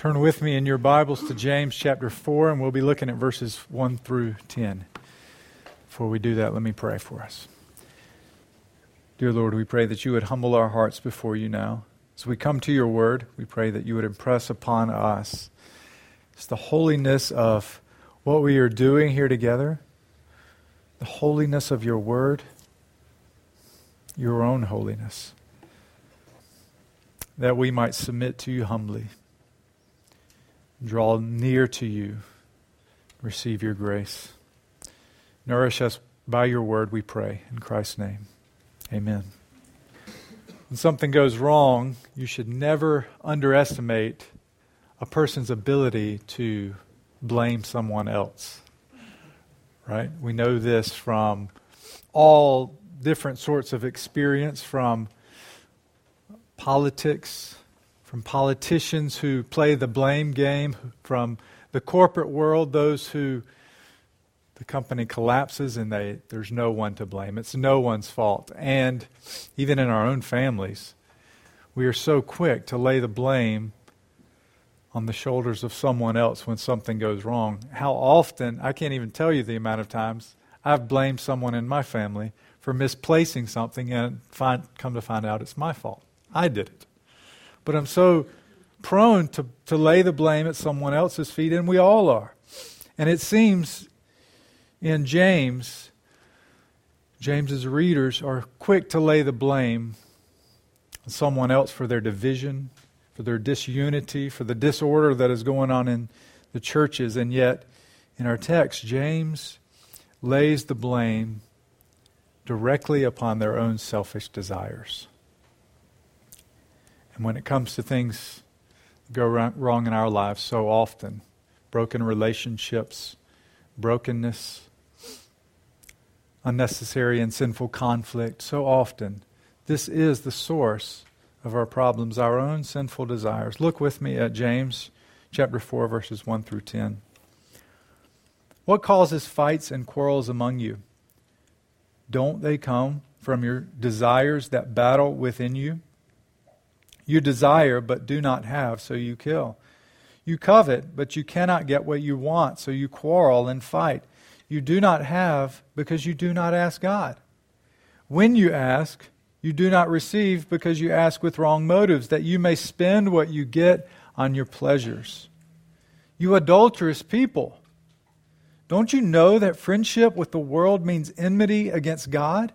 Turn with me in your Bibles to James chapter 4, and we'll be looking at verses 1 through 10. Before we do that, let me pray for us. Dear Lord, we pray that you would humble our hearts before you now. As we come to your word, we pray that you would impress upon us it's the holiness of what we are doing here together, the holiness of your word, your own holiness, that we might submit to you humbly draw near to you, receive your grace. Nourish us by your word, we pray. In Christ's name, amen. When something goes wrong, you should never underestimate a person's ability to blame someone else. Right? We know this from all different sorts of experience, from politics from politicians who play the blame game, from the corporate world, those who the company collapses and they, there's no one to blame. It's no one's fault. And even in our own families, we are so quick to lay the blame on the shoulders of someone else when something goes wrong. How often, I can't even tell you the amount of times, I've blamed someone in my family for misplacing something and find, come to find out it's my fault. I did it but I'm so prone to, to lay the blame at someone else's feet, and we all are. And it seems in James, James's readers are quick to lay the blame on someone else for their division, for their disunity, for the disorder that is going on in the churches. And yet, in our text, James lays the blame directly upon their own selfish desires. And when it comes to things go wrong in our lives so often, broken relationships, brokenness, unnecessary and sinful conflict, so often, this is the source of our problems, our own sinful desires. Look with me at James chapter 4 verses 1 through 10. What causes fights and quarrels among you? Don't they come from your desires that battle within you? You desire, but do not have, so you kill. You covet, but you cannot get what you want, so you quarrel and fight. You do not have because you do not ask God. When you ask, you do not receive because you ask with wrong motives, that you may spend what you get on your pleasures. You adulterous people, don't you know that friendship with the world means enmity against God?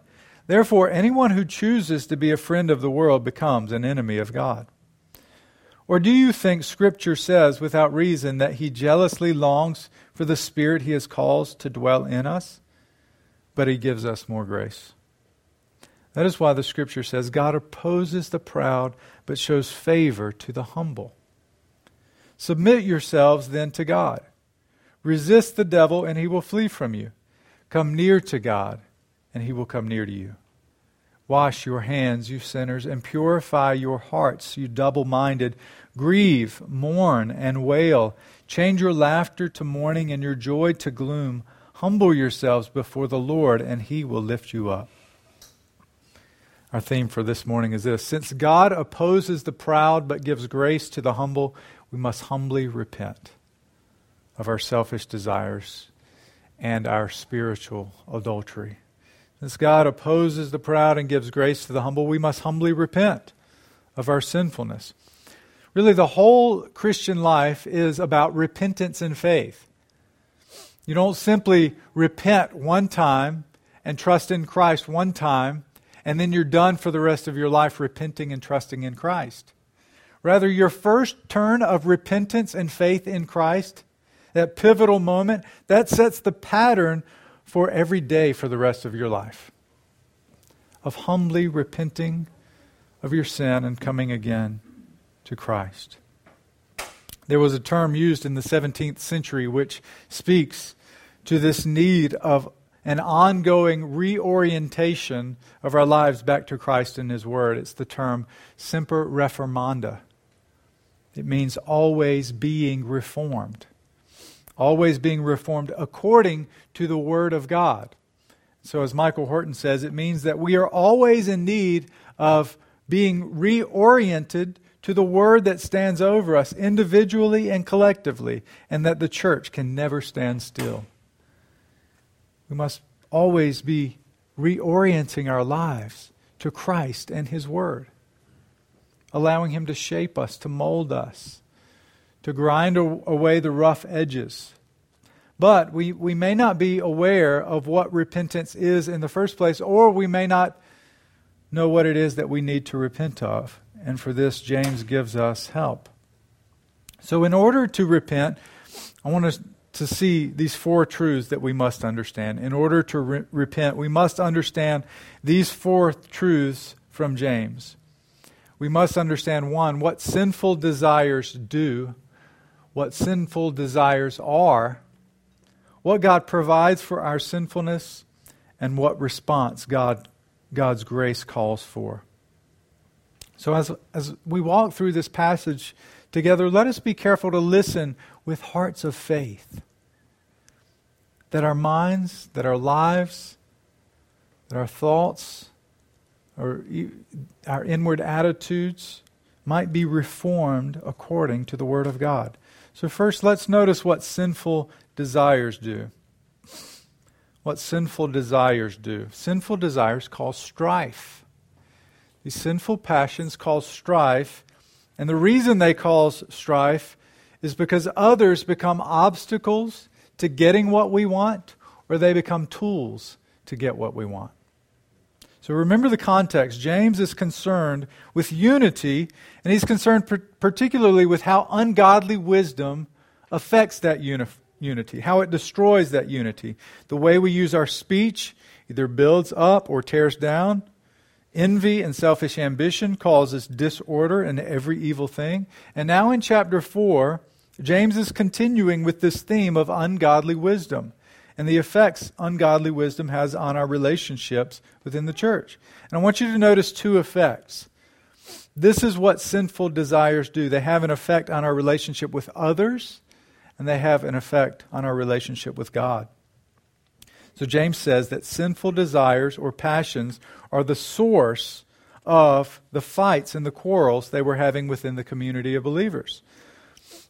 Therefore, anyone who chooses to be a friend of the world becomes an enemy of God. Or do you think Scripture says without reason that He jealously longs for the Spirit He has caused to dwell in us? But He gives us more grace. That is why the Scripture says God opposes the proud, but shows favor to the humble. Submit yourselves then to God. Resist the devil, and he will flee from you. Come near to God and he will come near to you. Wash your hands, you sinners, and purify your hearts, you double minded. Grieve, mourn, and wail. Change your laughter to mourning and your joy to gloom. Humble yourselves before the Lord, and he will lift you up. Our theme for this morning is this Since God opposes the proud but gives grace to the humble, we must humbly repent of our selfish desires and our spiritual adultery. Since God opposes the proud and gives grace to the humble, we must humbly repent of our sinfulness. Really, the whole Christian life is about repentance and faith. You don't simply repent one time and trust in Christ one time, and then you're done for the rest of your life repenting and trusting in Christ. Rather, your first turn of repentance and faith in Christ, that pivotal moment, that sets the pattern for every day for the rest of your life of humbly repenting of your sin and coming again to Christ. There was a term used in the 17th century which speaks to this need of an ongoing reorientation of our lives back to Christ and His Word. It's the term semper reformanda. It means always being reformed always being reformed according to the Word of God. So, as Michael Horton says, it means that we are always in need of being reoriented to the word that stands over us individually and collectively, and that the church can never stand still. We must always be reorienting our lives to Christ and His Word, allowing Him to shape us, to mold us, to grind away the rough edges. But we, we may not be aware of what repentance is in the first place, or we may not know what it is that we need to repent of. And for this, James gives us help. So, in order to repent, I want us to see these four truths that we must understand. In order to re- repent, we must understand these four truths from James. We must understand one, what sinful desires do, what sinful desires are, what God provides for our sinfulness, and what response God God's grace calls for. So, as, as we walk through this passage together, let us be careful to listen with hearts of faith. That our minds, that our lives, that our thoughts, or our inward attitudes might be reformed according to the Word of God. So, first, let's notice what sinful desires do what sinful desires do. Sinful desires cause strife. These sinful passions cause strife, and the reason they cause strife is because others become obstacles to getting what we want, or they become tools to get what we want. So remember the context. James is concerned with unity, and he's concerned particularly with how ungodly wisdom affects that unity unity, how it destroys that unity. The way we use our speech either builds up or tears down. Envy and selfish ambition causes disorder and every evil thing. And now in chapter 4, James is continuing with this theme of ungodly wisdom and the effects ungodly wisdom has on our relationships within the church. And I want you to notice two effects. This is what sinful desires do. They have an effect on our relationship with others and they have an effect on our relationship with God. So James says that sinful desires or passions are the source of the fights and the quarrels they were having within the community of believers.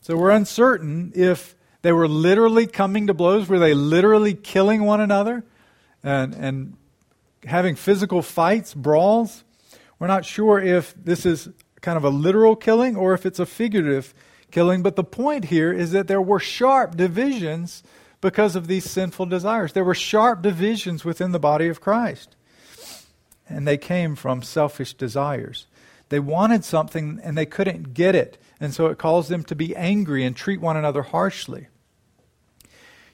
So we're uncertain if they were literally coming to blows, were they literally killing one another and, and having physical fights, brawls? We're not sure if this is kind of a literal killing or if it's a figurative killing. But the point here is that there were sharp divisions because of these sinful desires. There were sharp divisions within the body of Christ. And they came from selfish desires. They wanted something and they couldn't get it. And so it caused them to be angry and treat one another harshly.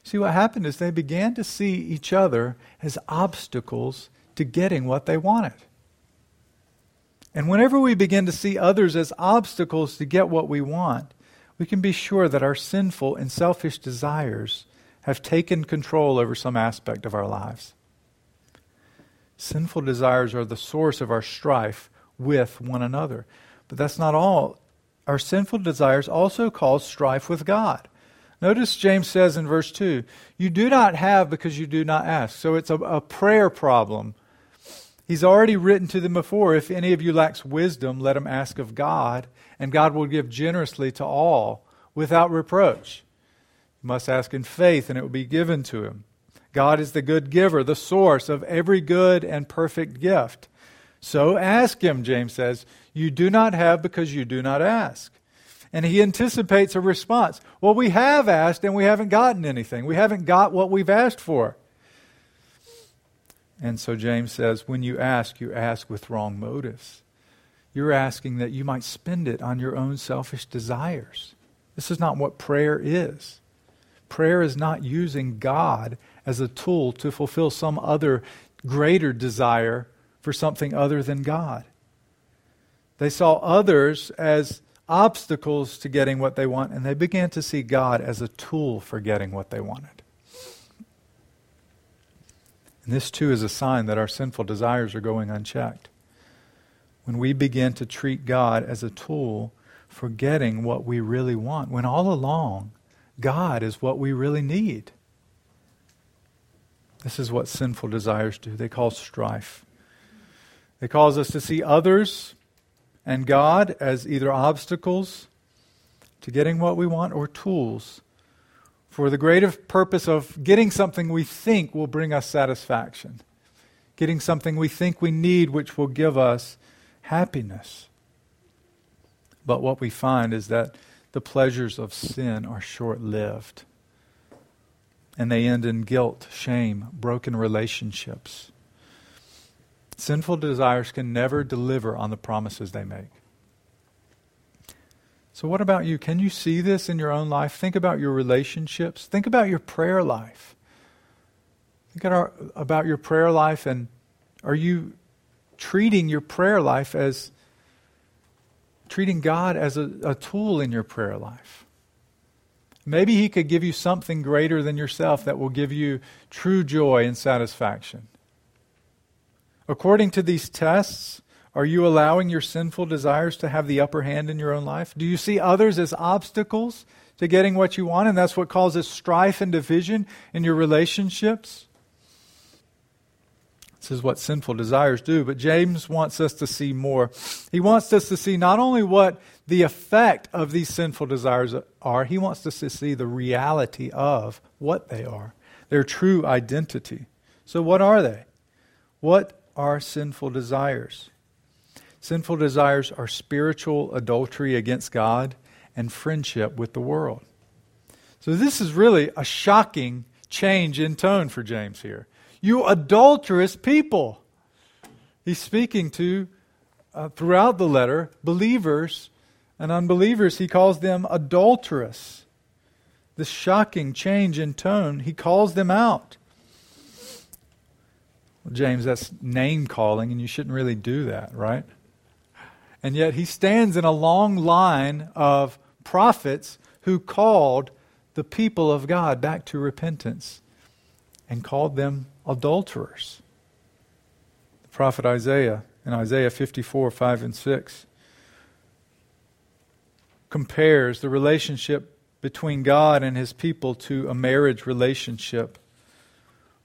See, what happened is they began to see each other as obstacles to getting what they wanted. And whenever we begin to see others as obstacles to get what we want, we can be sure that our sinful and selfish desires have taken control over some aspect of our lives. Sinful desires are the source of our strife with one another. But that's not all. Our sinful desires also cause strife with God. Notice James says in verse 2 You do not have because you do not ask. So it's a, a prayer problem. He's already written to them before if any of you lacks wisdom, let him ask of God, and God will give generously to all without reproach. You must ask in faith, and it will be given to him. God is the good giver, the source of every good and perfect gift. So ask him, James says. You do not have because you do not ask. And he anticipates a response. Well, we have asked and we haven't gotten anything. We haven't got what we've asked for. And so James says, when you ask, you ask with wrong motives. You're asking that you might spend it on your own selfish desires. This is not what prayer is. Prayer is not using God as a tool to fulfill some other greater desire for something other than God. They saw others as obstacles to getting what they want, and they began to see God as a tool for getting what they wanted. And this too is a sign that our sinful desires are going unchecked when we begin to treat God as a tool for getting what we really want, when all along, God is what we really need. This is what sinful desires do. They cause strife. They cause us to see others and God as either obstacles to getting what we want or tools for the greater purpose of getting something we think will bring us satisfaction, getting something we think we need which will give us happiness. But what we find is that the pleasures of sin are short lived. And they end in guilt, shame, broken relationships. Sinful desires can never deliver on the promises they make. So, what about you? Can you see this in your own life? Think about your relationships. Think about your prayer life. Think about your prayer life, and are you treating your prayer life as treating God as a, a tool in your prayer life. Maybe He could give you something greater than yourself that will give you true joy and satisfaction. According to these tests, are you allowing your sinful desires to have the upper hand in your own life? Do you see others as obstacles to getting what you want, and that's what causes strife and division in your relationships? This is what sinful desires do. But James wants us to see more. He wants us to see not only what the effect of these sinful desires are, he wants us to see the reality of what they are, their true identity. So, what are they? What are sinful desires? Sinful desires are spiritual adultery against God and friendship with the world. So, this is really a shocking change in tone for James here. You adulterous people. He's speaking to, uh, throughout the letter, believers and unbelievers. He calls them adulterous. This shocking change in tone, he calls them out. Well, James, that's name calling, and you shouldn't really do that, right? And yet he stands in a long line of prophets who called the people of God back to repentance and called them adulterers. The prophet Isaiah in Isaiah 54 5 and 6 compares the relationship between God and his people to a marriage relationship.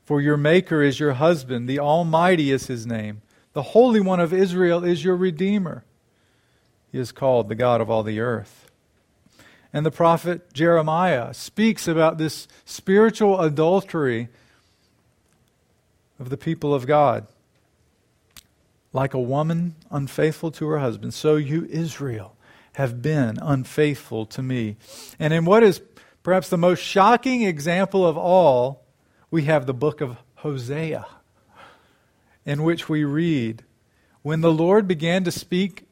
For your Maker is your husband, the Almighty is his name, the Holy One of Israel is your Redeemer. He is called the God of all the earth. And the prophet Jeremiah speaks about this spiritual adultery of the people of God. Like a woman unfaithful to her husband, so you, Israel, have been unfaithful to me. And in what is perhaps the most shocking example of all, we have the book of Hosea, in which we read When the Lord began to speak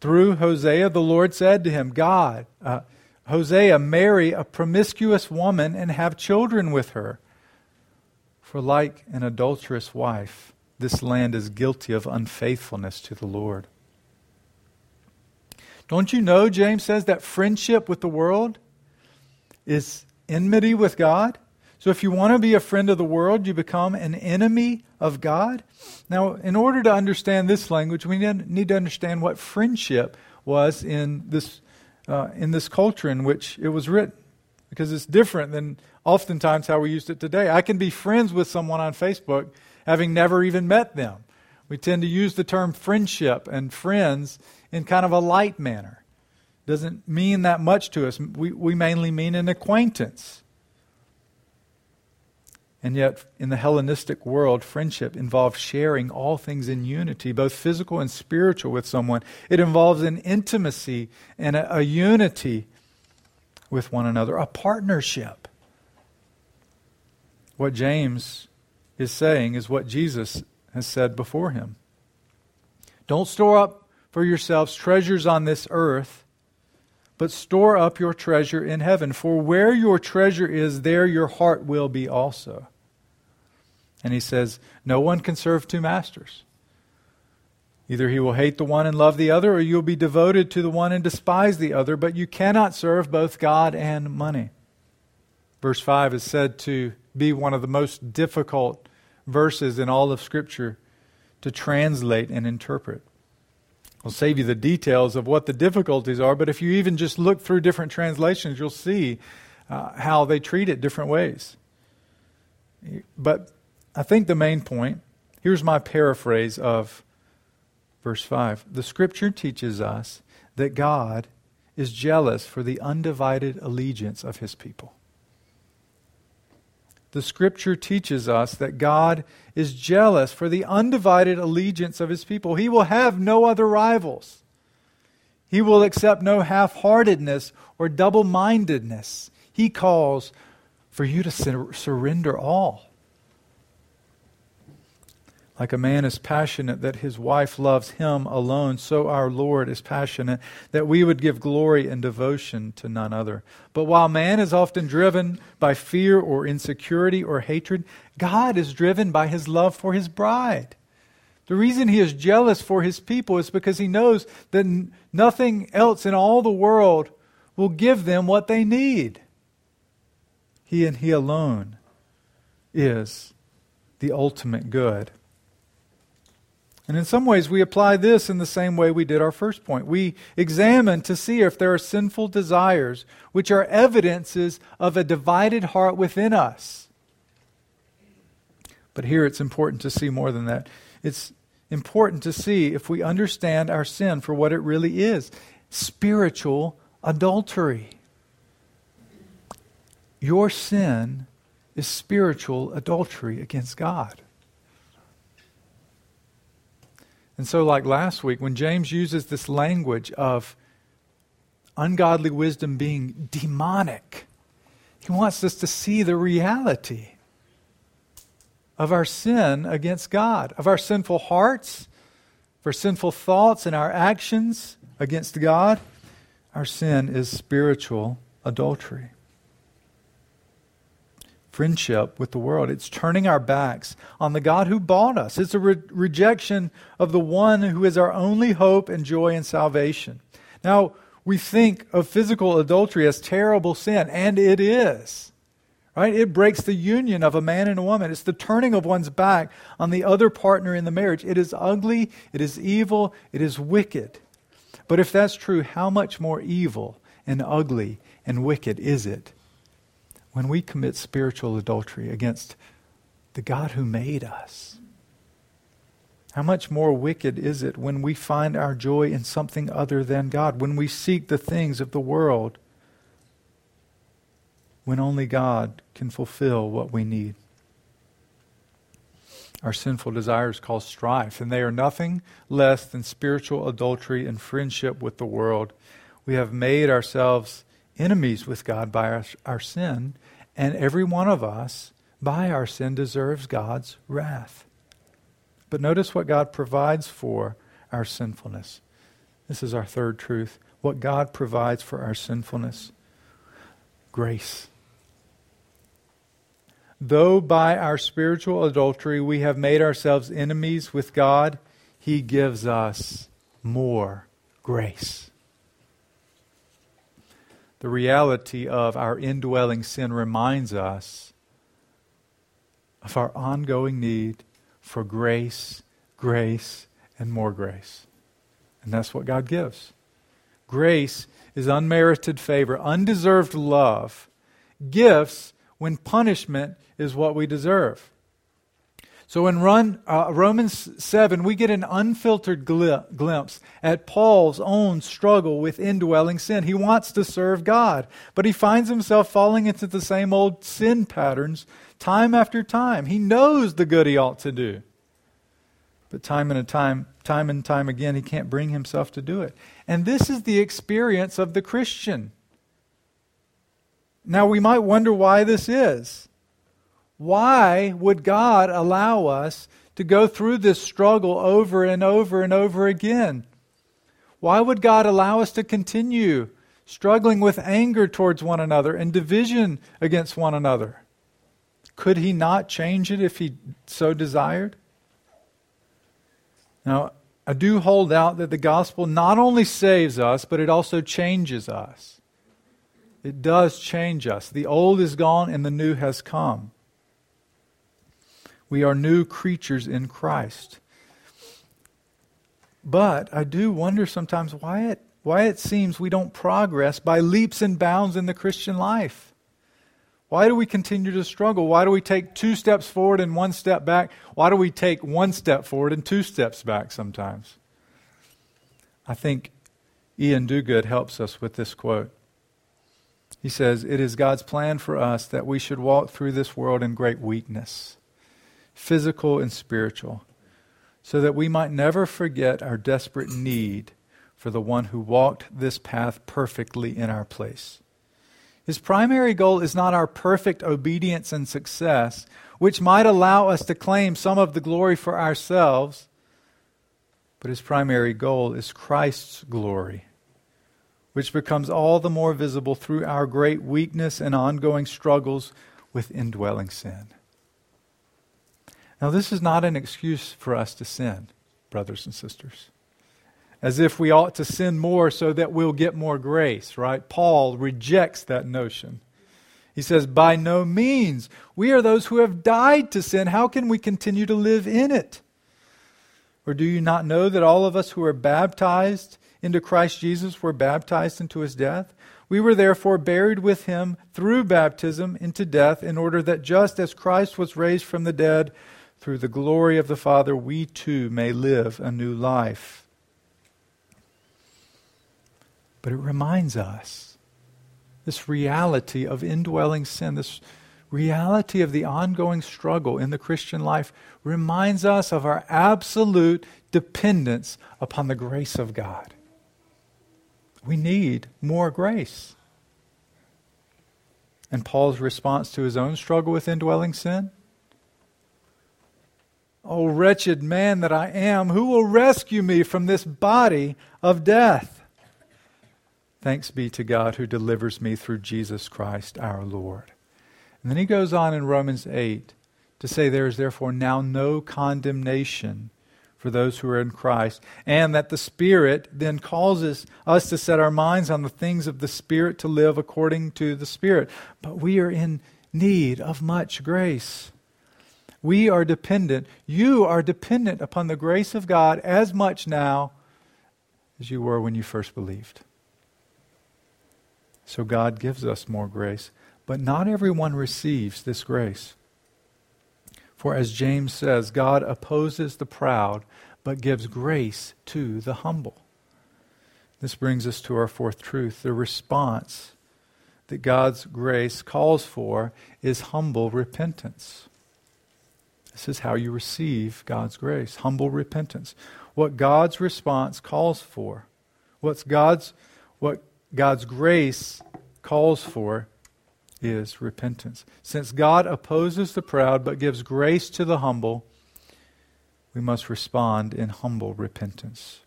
through Hosea, the Lord said to him, God, uh, Hosea, marry a promiscuous woman and have children with her for like an adulterous wife, this land is guilty of unfaithfulness to the Lord. Don't you know, James says, that friendship with the world is enmity with God? So if you want to be a friend of the world, you become an enemy of God. Now, in order to understand this language, we need to understand what friendship was in this, uh, in this culture in which it was written, because it's different than oftentimes how we use it today. I can be friends with someone on Facebook having never even met them. We tend to use the term friendship and friends in kind of a light manner. Doesn't mean that much to us. We, we mainly mean an acquaintance. And yet, in the Hellenistic world, friendship involves sharing all things in unity, both physical and spiritual, with someone. It involves an intimacy and a, a unity with one another, a partnership. What James is saying is what Jesus has said before him. Don't store up for yourselves treasures on this earth, but store up your treasure in heaven. For where your treasure is, there your heart will be also. And he says, No one can serve two masters. Either he will hate the one and love the other, or you'll be devoted to the one and despise the other, but you cannot serve both God and money. Verse 5 is said to be one of the most difficult verses in all of Scripture to translate and interpret. I'll save you the details of what the difficulties are, but if you even just look through different translations, you'll see uh, how they treat it different ways. But I think the main point here's my paraphrase of Verse 5 The scripture teaches us that God is jealous for the undivided allegiance of his people. The scripture teaches us that God is jealous for the undivided allegiance of his people. He will have no other rivals. He will accept no half heartedness or double mindedness. He calls for you to sur- surrender all. Like a man is passionate that his wife loves him alone, so our Lord is passionate that we would give glory and devotion to none other. But while man is often driven by fear or insecurity or hatred, God is driven by his love for his bride. The reason he is jealous for his people is because he knows that nothing else in all the world will give them what they need. He and he alone is the ultimate good. And in some ways, we apply this in the same way we did our first point. We examine to see if there are sinful desires, which are evidences of a divided heart within us. But here it's important to see more than that. It's important to see if we understand our sin for what it really is spiritual adultery. Your sin is spiritual adultery against God. And so, like last week, when James uses this language of ungodly wisdom being demonic, he wants us to see the reality of our sin against God, of our sinful hearts, for sinful thoughts and our actions against God. Our sin is spiritual adultery friendship with the world. It's turning our backs on the God who bought us. It's a re- rejection of the one who is our only hope and joy and salvation. Now, we think of physical adultery as terrible sin, and it is. Right? It breaks the union of a man and a woman. It's the turning of one's back on the other partner in the marriage. It is ugly, it is evil, it is wicked. But if that's true, how much more evil and ugly and wicked is it when we commit spiritual adultery against the God who made us. How much more wicked is it when we find our joy in something other than God, when we seek the things of the world, when only God can fulfill what we need? Our sinful desires cause strife, and they are nothing less than spiritual adultery and friendship with the world. We have made ourselves enemies with God by our, our sin, and every one of us, by our sin, deserves God's wrath. But notice what God provides for our sinfulness. This is our third truth. What God provides for our sinfulness grace. Though by our spiritual adultery we have made ourselves enemies with God, He gives us more grace the reality of our indwelling sin reminds us of our ongoing need for grace, grace, and more grace. And that's what God gives. Grace is unmerited favor, undeserved love, gifts when punishment is what we deserve. So in Run, uh, Romans 7, we get an unfiltered gl- glimpse at Paul's own struggle with indwelling sin. He wants to serve God, but he finds himself falling into the same old sin patterns time after time. He knows the good he ought to do. But time and time, time and time again, he can't bring himself to do it. And this is the experience of the Christian. Now, we might wonder why this is. Why would God allow us to go through this struggle over and over and over again? Why would God allow us to continue struggling with anger towards one another and division against one another? Could He not change it if He so desired? Now, I do hold out that the gospel not only saves us, but it also changes us. It does change us. The old is gone and the new has come. We are new creatures in Christ. But I do wonder sometimes why it, why it seems we don't progress by leaps and bounds in the Christian life. Why do we continue to struggle? Why do we take two steps forward and one step back? Why do we take one step forward and two steps back sometimes? I think Iain Duguid helps us with this quote. He says, It is God's plan for us that we should walk through this world in great weakness, physical and spiritual, so that we might never forget our desperate need for the one who walked this path perfectly in our place. His primary goal is not our perfect obedience and success, which might allow us to claim some of the glory for ourselves, but his primary goal is Christ's glory which becomes all the more visible through our great weakness and ongoing struggles with indwelling sin. Now, this is not an excuse for us to sin, brothers and sisters. As if we ought to sin more so that we'll get more grace, right? Paul rejects that notion. He says, By no means. We are those who have died to sin. How can we continue to live in it? Or do you not know that all of us who are baptized into Christ Jesus were baptized into his death. We were therefore buried with him through baptism into death, in order that just as Christ was raised from the dead through the glory of the Father, we too may live a new life. But it reminds us this reality of indwelling sin, this reality of the ongoing struggle in the Christian life, reminds us of our absolute dependence upon the grace of God. We need more grace. And Paul's response to his own struggle with indwelling sin? Oh, wretched man that I am, who will rescue me from this body of death? Thanks be to God who delivers me through Jesus Christ our Lord. And then he goes on in Romans 8 to say, There is therefore now no condemnation for those who are in Christ, and that the Spirit then causes us to set our minds on the things of the Spirit to live according to the Spirit. But we are in need of much grace. We are dependent, you are dependent upon the grace of God as much now as you were when you first believed. So God gives us more grace, but not everyone receives this grace. For as James says, God opposes the proud, but gives grace to the humble. This brings us to our fourth truth. The response that God's grace calls for is humble repentance. This is how you receive God's grace humble repentance. What God's response calls for, what's God's, what God's grace calls for is repentance. Since God opposes the proud but gives grace to the humble, we must respond in humble repentance.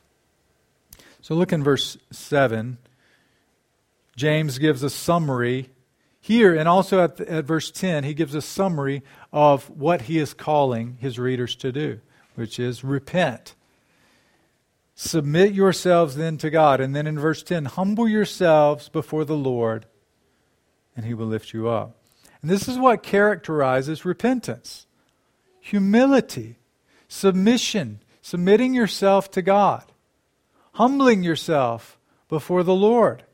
So look in verse 7. James gives a summary here and also at, the, at verse 10, he gives a summary of what he is calling his readers to do, which is repent. Submit yourselves then to God. And then in verse 10, humble yourselves before the Lord and he will lift you up. And this is what characterizes repentance humility, submission, submitting yourself to God, humbling yourself before the Lord.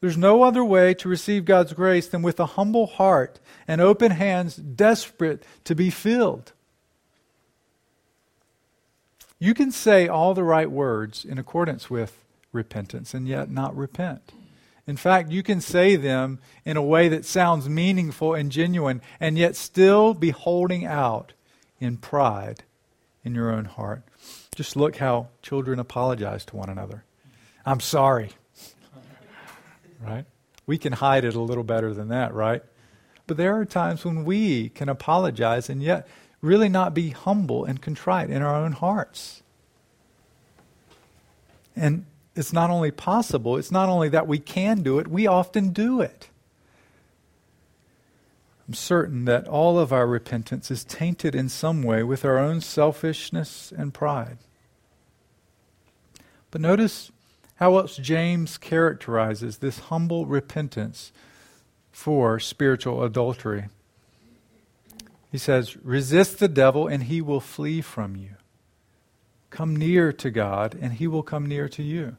There's no other way to receive God's grace than with a humble heart and open hands, desperate to be filled. You can say all the right words in accordance with repentance and yet not repent. In fact, you can say them in a way that sounds meaningful and genuine and yet still be holding out in pride in your own heart. Just look how children apologize to one another. I'm sorry. Right? We can hide it a little better than that, right? But there are times when we can apologize and yet really not be humble and contrite in our own hearts. And it's not only possible, it's not only that we can do it, we often do it. I'm certain that all of our repentance is tainted in some way with our own selfishness and pride. But notice how else James characterizes this humble repentance for spiritual adultery. He says, Resist the devil and he will flee from you. Come near to God and he will come near to you.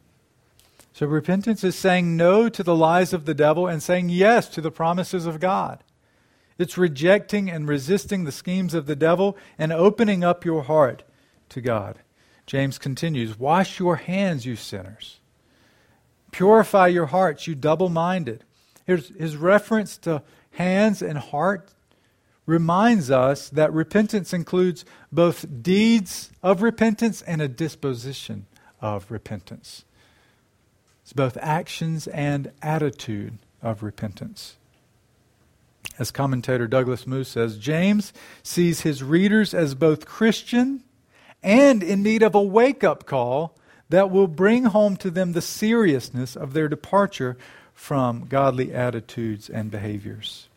So repentance is saying no to the lies of the devil and saying yes to the promises of God. It's rejecting and resisting the schemes of the devil and opening up your heart to God. James continues Wash your hands, you sinners. Purify your hearts, you double minded. His reference to hands and heart reminds us that repentance includes both deeds of repentance and a disposition of repentance. It's both actions and attitude of repentance. As commentator Douglas Moo says, James sees his readers as both Christian and in need of a wake up call that will bring home to them the seriousness of their departure from godly attitudes and behaviors.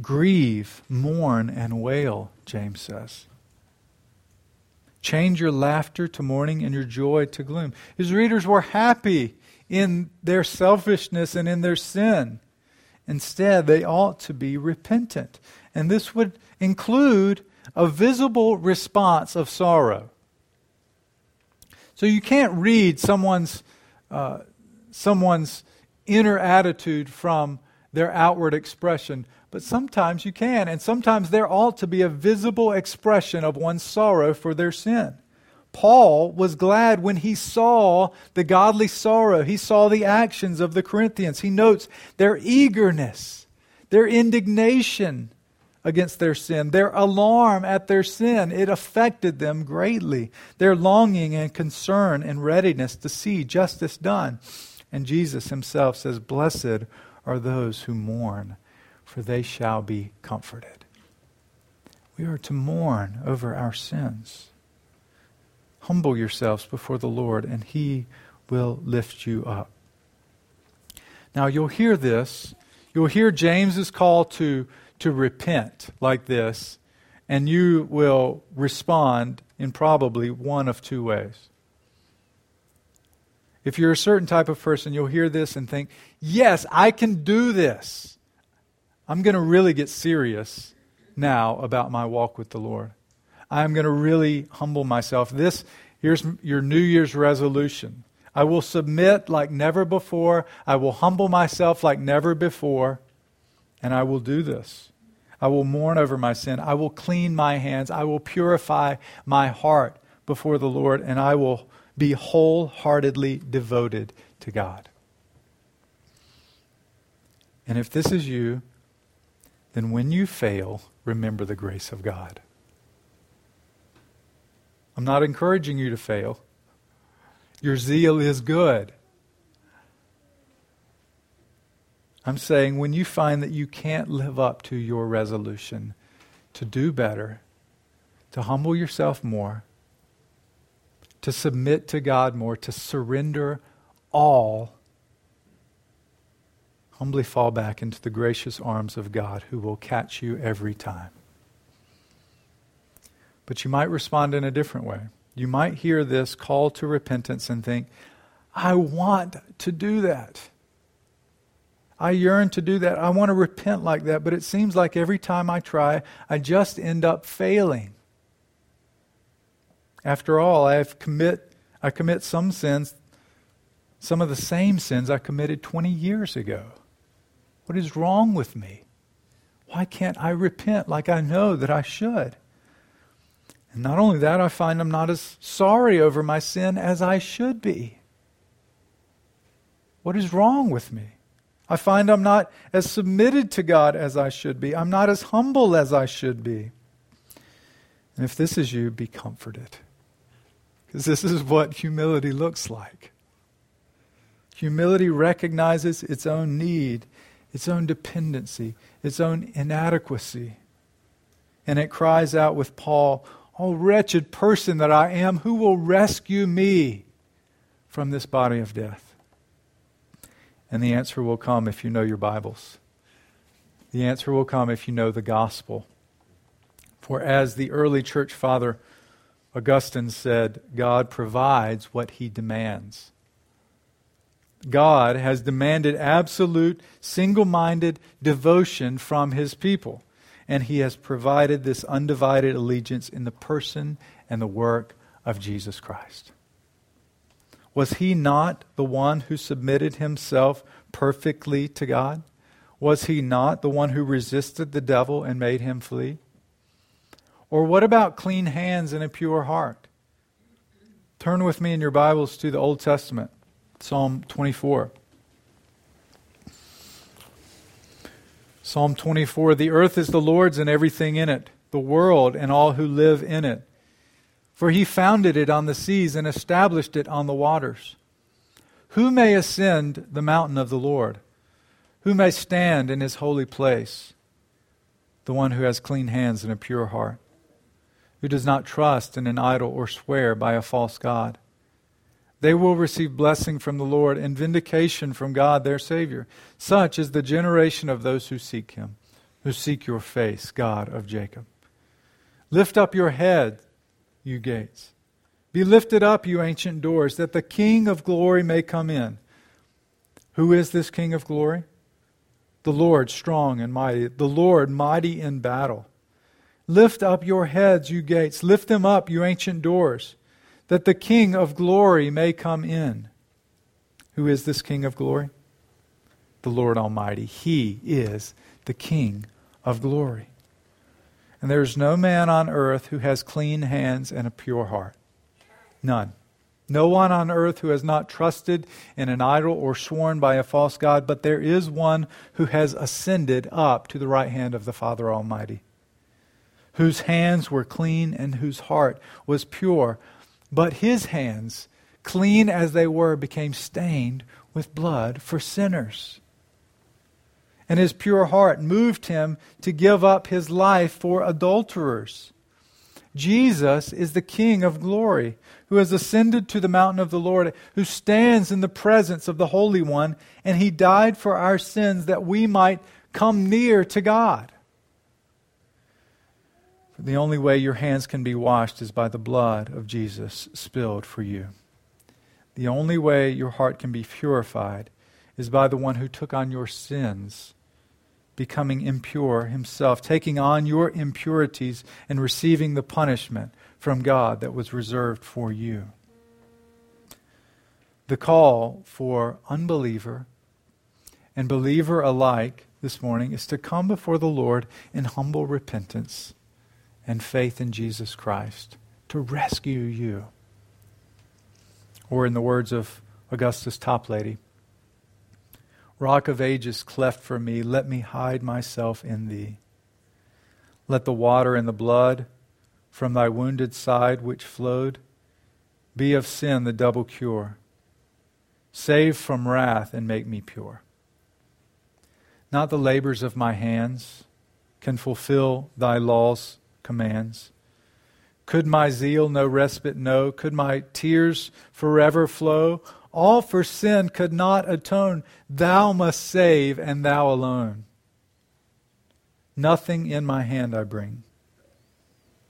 Grieve, mourn, and wail, James says. Change your laughter to mourning and your joy to gloom. His readers were happy in their selfishness and in their sin. Instead, they ought to be repentant. And this would include a visible response of sorrow. So you can't read someone's, uh, someone's inner attitude from their outward expression, but sometimes you can. And sometimes there ought to be a visible expression of one's sorrow for their sin. Paul was glad when he saw the godly sorrow. He saw the actions of the Corinthians. He notes their eagerness, their indignation against their sin, their alarm at their sin. It affected them greatly. Their longing and concern and readiness to see justice done. And Jesus himself says, Blessed are those who mourn, for they shall be comforted. We are to mourn over our sins. Humble yourselves before the Lord, and He will lift you up. Now, you'll hear this. You'll hear James's call to, to repent like this, and you will respond in probably one of two ways. If you're a certain type of person, you'll hear this and think, yes, I can do this. I'm going to really get serious now about my walk with the Lord. I'm going to really humble myself. This, here's your New Year's resolution. I will submit like never before. I will humble myself like never before. And I will do this. I will mourn over my sin. I will clean my hands. I will purify my heart before the Lord. And I will be wholeheartedly devoted to God. And if this is you, then when you fail, remember the grace of God. I'm not encouraging you to fail. Your zeal is good. I'm saying when you find that you can't live up to your resolution to do better, to humble yourself more, to submit to God more, to surrender all, humbly fall back into the gracious arms of God who will catch you every time. But you might respond in a different way. You might hear this call to repentance and think, I want to do that. I yearn to do that. I want to repent like that, but it seems like every time I try, I just end up failing. After all, I commit I commit some sins, some of the same sins I committed 20 years ago. What is wrong with me? Why can't I repent like I know that I should? And not only that, I find I'm not as sorry over my sin as I should be. What is wrong with me? I find I'm not as submitted to God as I should be. I'm not as humble as I should be. And if this is you, be comforted. Because this is what humility looks like. Humility recognizes its own need, its own dependency, its own inadequacy. And it cries out with Paul, Oh, wretched person that I am, who will rescue me from this body of death? And the answer will come if you know your Bibles. The answer will come if you know the gospel. For as the early church father Augustine said, God provides what he demands. God has demanded absolute, single minded devotion from his people and he has provided this undivided allegiance in the person and the work of Jesus Christ. Was he not the one who submitted himself perfectly to God? Was he not the one who resisted the devil and made him flee? Or what about clean hands and a pure heart? Turn with me in your Bibles to the Old Testament, Psalm 24. Psalm 24 The earth is the Lord's and everything in it, the world and all who live in it. For he founded it on the seas and established it on the waters. Who may ascend the mountain of the Lord? Who may stand in his holy place? The one who has clean hands and a pure heart who does not trust in an idol or swear by a false God. They will receive blessing from the Lord and vindication from God their Savior. Such is the generation of those who seek Him, who seek your face, God of Jacob. Lift up your head, you gates. Be lifted up, you ancient doors, that the King of glory may come in. Who is this King of glory? The Lord strong and mighty, the Lord mighty in battle. Lift up your heads, you gates. Lift them up, you ancient doors, that the King of glory may come in. Who is this King of glory? The Lord Almighty. He is the King of glory. And there is no man on earth who has clean hands and a pure heart. None. No one on earth who has not trusted in an idol or sworn by a false God, but there is one who has ascended up to the right hand of the Father Almighty whose hands were clean and whose heart was pure. But his hands, clean as they were, became stained with blood for sinners. And his pure heart moved him to give up his life for adulterers. Jesus is the King of glory, who has ascended to the mountain of the Lord, who stands in the presence of the Holy One, and he died for our sins that we might come near to God. The only way your hands can be washed is by the blood of Jesus spilled for you. The only way your heart can be purified is by the one who took on your sins, becoming impure himself, taking on your impurities and receiving the punishment from God that was reserved for you. The call for unbeliever and believer alike this morning is to come before the Lord in humble repentance and faith in Jesus Christ to rescue you. Or, in the words of Augustus Toplady, Rock of ages cleft for me, let me hide myself in thee. Let the water and the blood from thy wounded side which flowed be of sin the double cure. Save from wrath and make me pure. Not the labors of my hands can fulfill thy laws commands. Could my zeal no respite know? Could my tears forever flow? All for sin could not atone. Thou must save, and thou alone. Nothing in my hand I bring.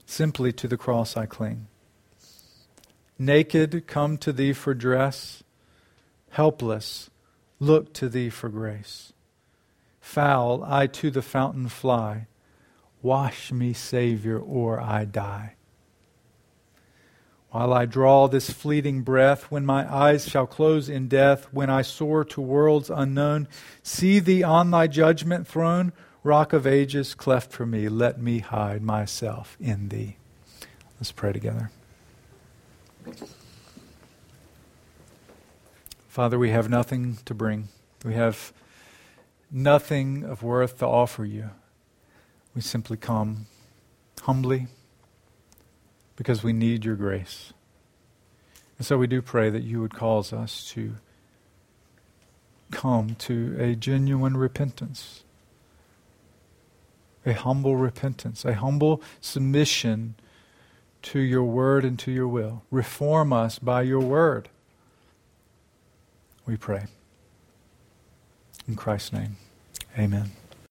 Simply to the cross I cling. Naked, come to thee for dress. Helpless, look to thee for grace. Foul, I to the fountain fly. Wash me, Savior, or I die. While I draw this fleeting breath, when my eyes shall close in death, when I soar to worlds unknown, see thee on thy judgment throne, rock of ages, cleft for me, let me hide myself in thee. Let's pray together. Father, we have nothing to bring. We have nothing of worth to offer you. We simply come humbly because we need your grace. And so we do pray that you would cause us to come to a genuine repentance, a humble repentance, a humble submission to your word and to your will. Reform us by your word. We pray. In Christ's name, amen.